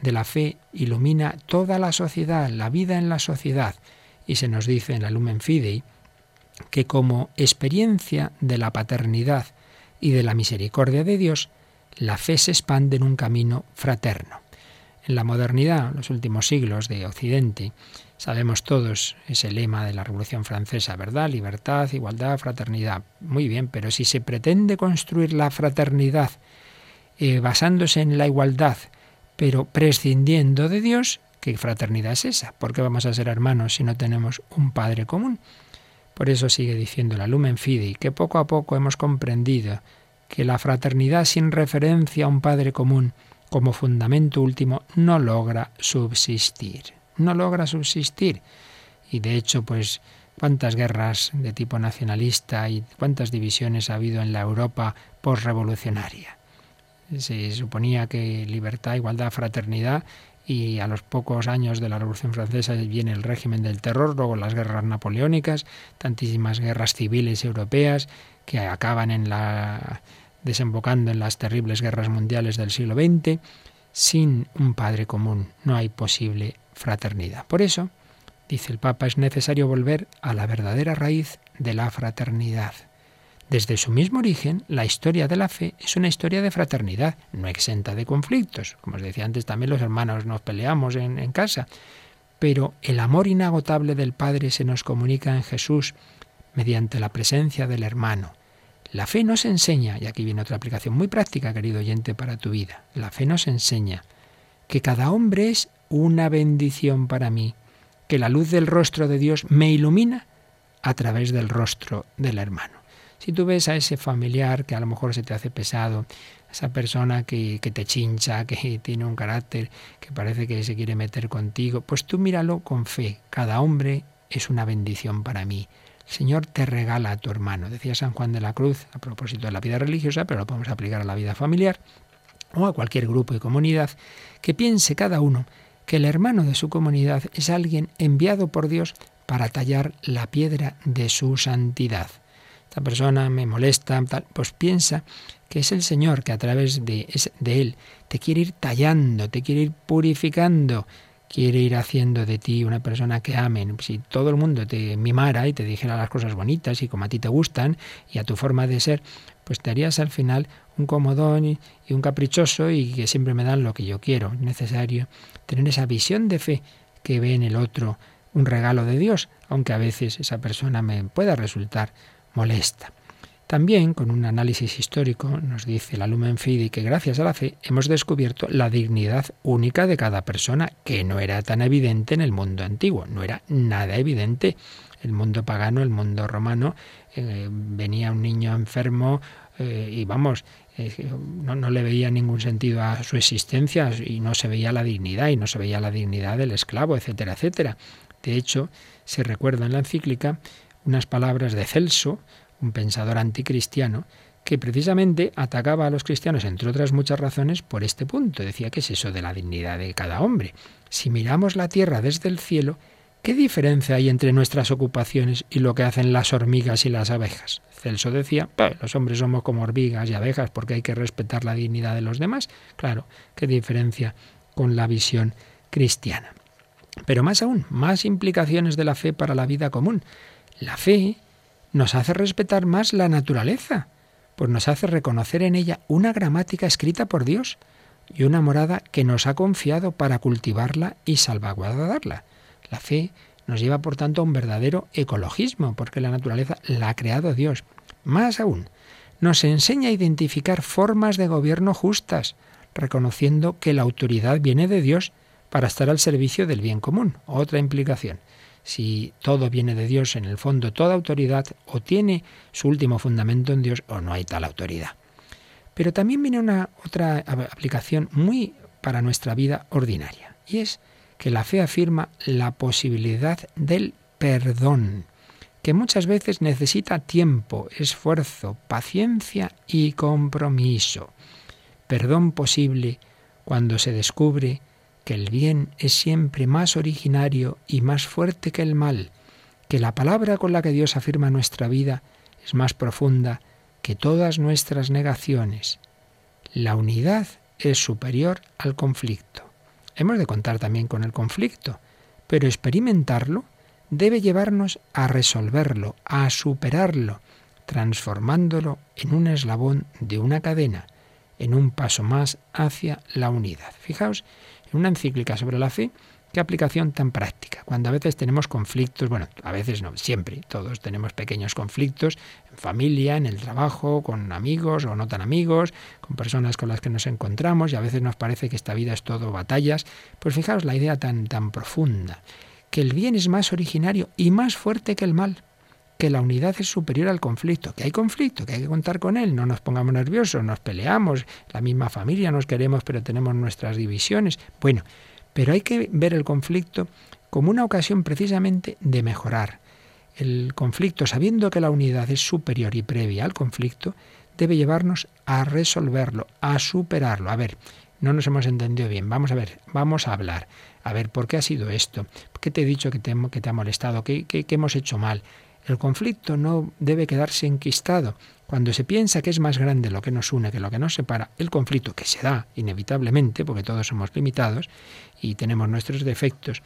de la fe ilumina toda la sociedad, la vida en la sociedad. Y se nos dice en la Lumen Fidei que como experiencia de la paternidad y de la misericordia de Dios, la fe se expande en un camino fraterno. En la modernidad, los últimos siglos de Occidente, sabemos todos ese lema de la Revolución Francesa, ¿verdad? Libertad, igualdad, fraternidad. Muy bien, pero si se pretende construir la fraternidad eh, basándose en la igualdad, pero prescindiendo de Dios, ¿qué fraternidad es esa? ¿Por qué vamos a ser hermanos si no tenemos un Padre común? Por eso sigue diciendo la Lumen Fidei, que poco a poco hemos comprendido que la fraternidad sin referencia a un Padre común como fundamento último no logra subsistir. No logra subsistir. Y de hecho, pues, cuántas guerras de tipo nacionalista y cuántas divisiones ha habido en la Europa postrevolucionaria. Se suponía que libertad, igualdad, fraternidad y a los pocos años de la Revolución Francesa viene el régimen del terror, luego las guerras napoleónicas, tantísimas guerras civiles europeas que acaban en la desembocando en las terribles guerras mundiales del siglo XX, sin un Padre común no hay posible fraternidad. Por eso, dice el Papa, es necesario volver a la verdadera raíz de la fraternidad. Desde su mismo origen, la historia de la fe es una historia de fraternidad, no exenta de conflictos. Como os decía antes, también los hermanos nos peleamos en, en casa. Pero el amor inagotable del Padre se nos comunica en Jesús mediante la presencia del hermano. La fe nos enseña, y aquí viene otra aplicación muy práctica, querido oyente, para tu vida. La fe nos enseña que cada hombre es una bendición para mí, que la luz del rostro de Dios me ilumina a través del rostro del hermano. Si tú ves a ese familiar que a lo mejor se te hace pesado, esa persona que, que te chincha, que tiene un carácter que parece que se quiere meter contigo, pues tú míralo con fe. Cada hombre es una bendición para mí. Señor te regala a tu hermano. Decía San Juan de la Cruz a propósito de la vida religiosa, pero lo podemos aplicar a la vida familiar o a cualquier grupo y comunidad, que piense cada uno que el hermano de su comunidad es alguien enviado por Dios para tallar la piedra de su santidad. Esta persona me molesta, pues piensa que es el Señor que a través de, de él te quiere ir tallando, te quiere ir purificando, quiere ir haciendo de ti una persona que amen. Si todo el mundo te mimara y te dijera las cosas bonitas y como a ti te gustan y a tu forma de ser, pues te harías al final un comodón y un caprichoso y que siempre me dan lo que yo quiero. Es necesario tener esa visión de fe que ve en el otro un regalo de Dios, aunque a veces esa persona me pueda resultar molesta. También, con un análisis histórico, nos dice la Lumen Fidei que gracias a la fe hemos descubierto la dignidad única de cada persona, que no era tan evidente en el mundo antiguo, no era nada evidente. El mundo pagano, el mundo romano, eh, venía un niño enfermo eh, y vamos, eh, no, no, le veía ningún sentido a su existencia y no se veía la dignidad y no se veía la dignidad del esclavo, etcétera, etcétera. De hecho, se recuerda en la encíclica unas palabras de Celso, un pensador anticristiano, que precisamente atacaba a los cristianos, entre otras muchas razones, por este punto. Decía que es eso de la dignidad de cada hombre. Si miramos la tierra desde el cielo, ¿qué diferencia hay entre nuestras ocupaciones y lo que hacen las hormigas y las abejas? Celso decía, los hombres somos como hormigas y abejas porque hay que respetar la dignidad de los demás. Claro, ¿qué diferencia con la visión cristiana? Pero más aún, más implicaciones de la fe para la vida común. La fe nos hace respetar más la naturaleza pues nos hace reconocer en ella una gramática escrita por Dios y una morada que nos ha confiado para cultivarla y salvaguardarla. La fe nos lleva, por tanto, a un verdadero ecologismo, porque la naturaleza la ha creado Dios. Más aún, nos enseña a identificar formas de gobierno justas, reconociendo que la autoridad viene de Dios para estar al servicio del bien común. Otra implicación si todo viene de Dios, en el fondo toda autoridad o tiene su último fundamento en Dios o no hay tal autoridad. Pero también viene una otra aplicación muy para nuestra vida ordinaria, y es que la fe afirma la posibilidad del perdón, que muchas veces necesita tiempo, esfuerzo, paciencia y compromiso. Perdón posible cuando se descubre que el bien es siempre más originario y más fuerte que el mal, que la palabra con la que Dios afirma nuestra vida es más profunda que todas nuestras negaciones. La unidad es superior al conflicto. Hemos de contar también con el conflicto, pero experimentarlo debe llevarnos a resolverlo, a superarlo, transformándolo en un eslabón de una cadena, en un paso más hacia la unidad. Fijaos en una encíclica sobre la fe, qué aplicación tan práctica. Cuando a veces tenemos conflictos, bueno, a veces no, siempre, todos tenemos pequeños conflictos en familia, en el trabajo, con amigos o no tan amigos, con personas con las que nos encontramos y a veces nos parece que esta vida es todo batallas. Pues fijaos la idea tan, tan profunda, que el bien es más originario y más fuerte que el mal que la unidad es superior al conflicto, que hay conflicto, que hay que contar con él, no nos pongamos nerviosos, nos peleamos, la misma familia nos queremos, pero tenemos nuestras divisiones. Bueno, pero hay que ver el conflicto como una ocasión precisamente de mejorar. El conflicto, sabiendo que la unidad es superior y previa al conflicto, debe llevarnos a resolverlo, a superarlo. A ver, no nos hemos entendido bien. Vamos a ver, vamos a hablar. A ver, ¿por qué ha sido esto? ¿Por qué te he dicho que te, que te ha molestado? ¿Qué, qué, qué hemos hecho mal? El conflicto no debe quedarse enquistado. Cuando se piensa que es más grande lo que nos une que lo que nos separa, el conflicto que se da inevitablemente, porque todos somos limitados y tenemos nuestros defectos,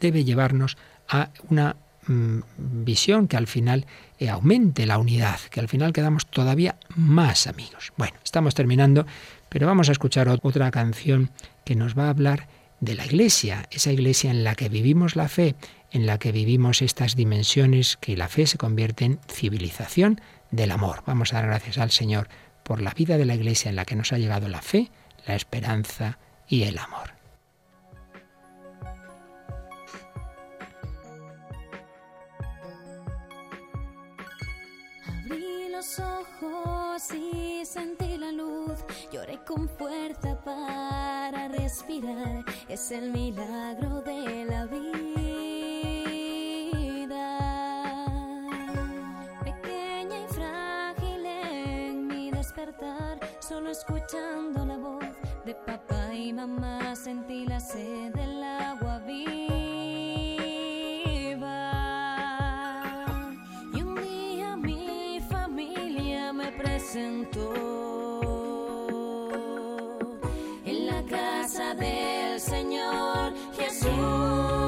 debe llevarnos a una mm, visión que al final eh, aumente la unidad, que al final quedamos todavía más amigos. Bueno, estamos terminando, pero vamos a escuchar otra canción que nos va a hablar de la iglesia, esa iglesia en la que vivimos la fe, en la que vivimos estas dimensiones que la fe se convierte en civilización del amor. Vamos a dar gracias al Señor por la vida de la Iglesia en la que nos ha llegado la fe, la esperanza y el amor. Abrí los ojos y sentí la luz, lloré con fuerza para respirar, es el milagro de la vida. Escuchando la voz de papá y mamá sentí la sed del agua viva. Y un día mi familia me presentó en la casa del Señor Jesús.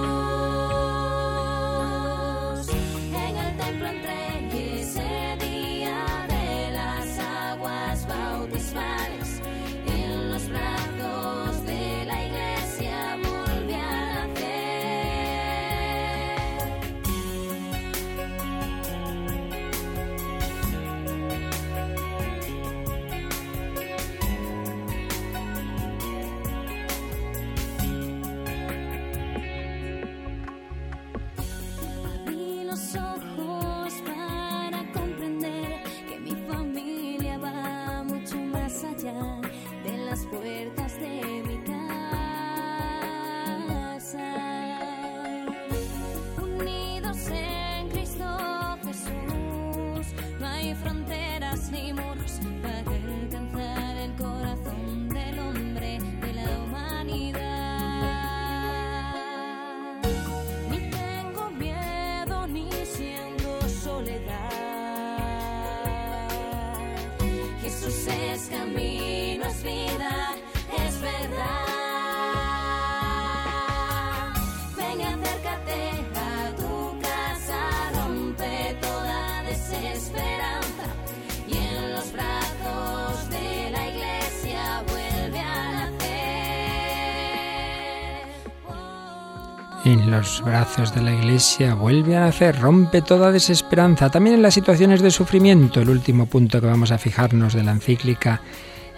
En los brazos de la Iglesia vuelve a nacer, rompe toda desesperanza. También en las situaciones de sufrimiento, el último punto que vamos a fijarnos de la encíclica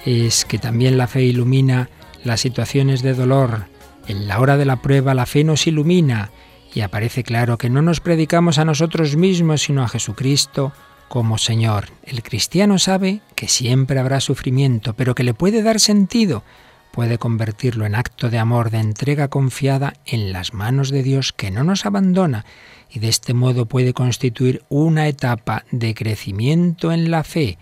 es que también la fe ilumina las situaciones de dolor. En la hora de la prueba la fe nos ilumina y aparece claro que no nos predicamos a nosotros mismos, sino a Jesucristo como Señor. El cristiano sabe que siempre habrá sufrimiento, pero que le puede dar sentido, puede convertirlo en acto de amor, de entrega confiada en las manos de Dios que no nos abandona y de este modo puede constituir una etapa de crecimiento en la fe.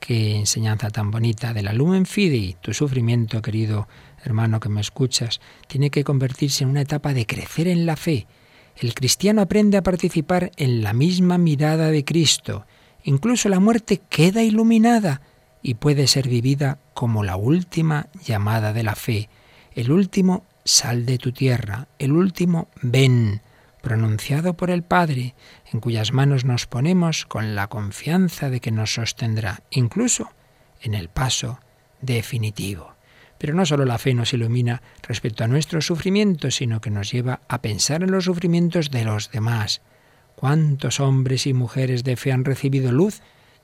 Qué enseñanza tan bonita de la Lumen Fidei. Tu sufrimiento, querido hermano que me escuchas, tiene que convertirse en una etapa de crecer en la fe. El cristiano aprende a participar en la misma mirada de Cristo. Incluso la muerte queda iluminada y puede ser vivida como la última llamada de la fe, el último sal de tu tierra, el último ven, pronunciado por el Padre, en cuyas manos nos ponemos con la confianza de que nos sostendrá, incluso en el paso definitivo. Pero no solo la fe nos ilumina respecto a nuestros sufrimientos, sino que nos lleva a pensar en los sufrimientos de los demás. ¿Cuántos hombres y mujeres de fe han recibido luz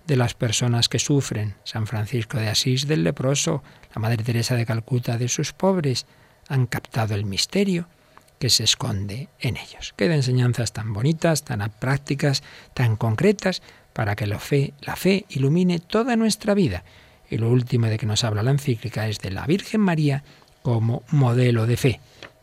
de las personas que sufren? San Francisco de Asís del leproso, la Madre Teresa de Calcuta de sus pobres, han captado el misterio que se esconde en ellos. Qué enseñanzas tan bonitas, tan prácticas, tan concretas, para que la fe ilumine toda nuestra vida. Y lo último de que nos habla la encíclica es de la Virgen María como modelo de fe.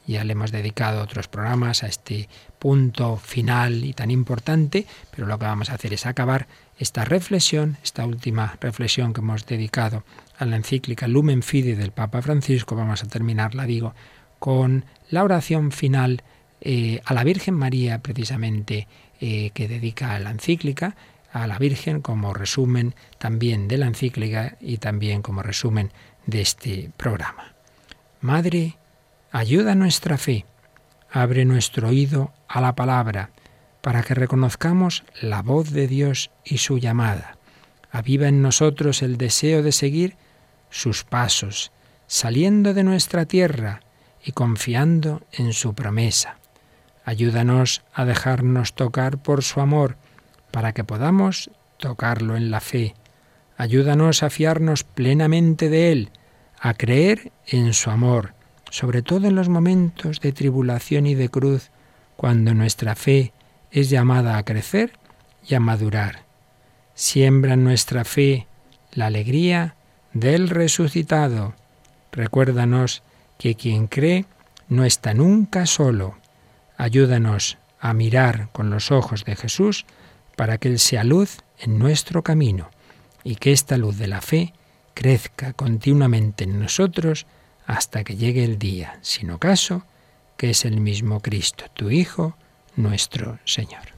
Ya le hemos dedicado otros programas a este punto final y tan importante, pero lo que vamos a hacer es acabar esta reflexión, esta última reflexión que hemos dedicado a la encíclica Lumen Fide del Papa Francisco, vamos a terminarla, digo, con la oración final eh, a la Virgen María, precisamente, eh, que dedica a la encíclica, a la Virgen como resumen también de la encíclica y también como resumen de este programa. Madre, ayuda nuestra fe, abre nuestro oído a la palabra, para que reconozcamos la voz de Dios y su llamada. Aviva en nosotros el deseo de seguir sus pasos, saliendo de nuestra tierra y confiando en su promesa. Ayúdanos a dejarnos tocar por su amor, para que podamos tocarlo en la fe. Ayúdanos a fiarnos plenamente de Él, a creer en su amor, sobre todo en los momentos de tribulación y de cruz, cuando nuestra fe es llamada a crecer y a madurar. Siembra en nuestra fe la alegría del resucitado. Recuérdanos que quien cree no está nunca solo. Ayúdanos a mirar con los ojos de Jesús para que Él sea luz en nuestro camino y que esta luz de la fe crezca continuamente en nosotros hasta que llegue el día, sin ocaso, que es el mismo Cristo, tu Hijo, nuestro Señor.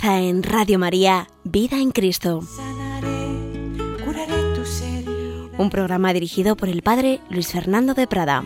En Radio María Vida en Cristo, Sanaré, curaré tu sed. un programa dirigido por el Padre Luis Fernando de Prada.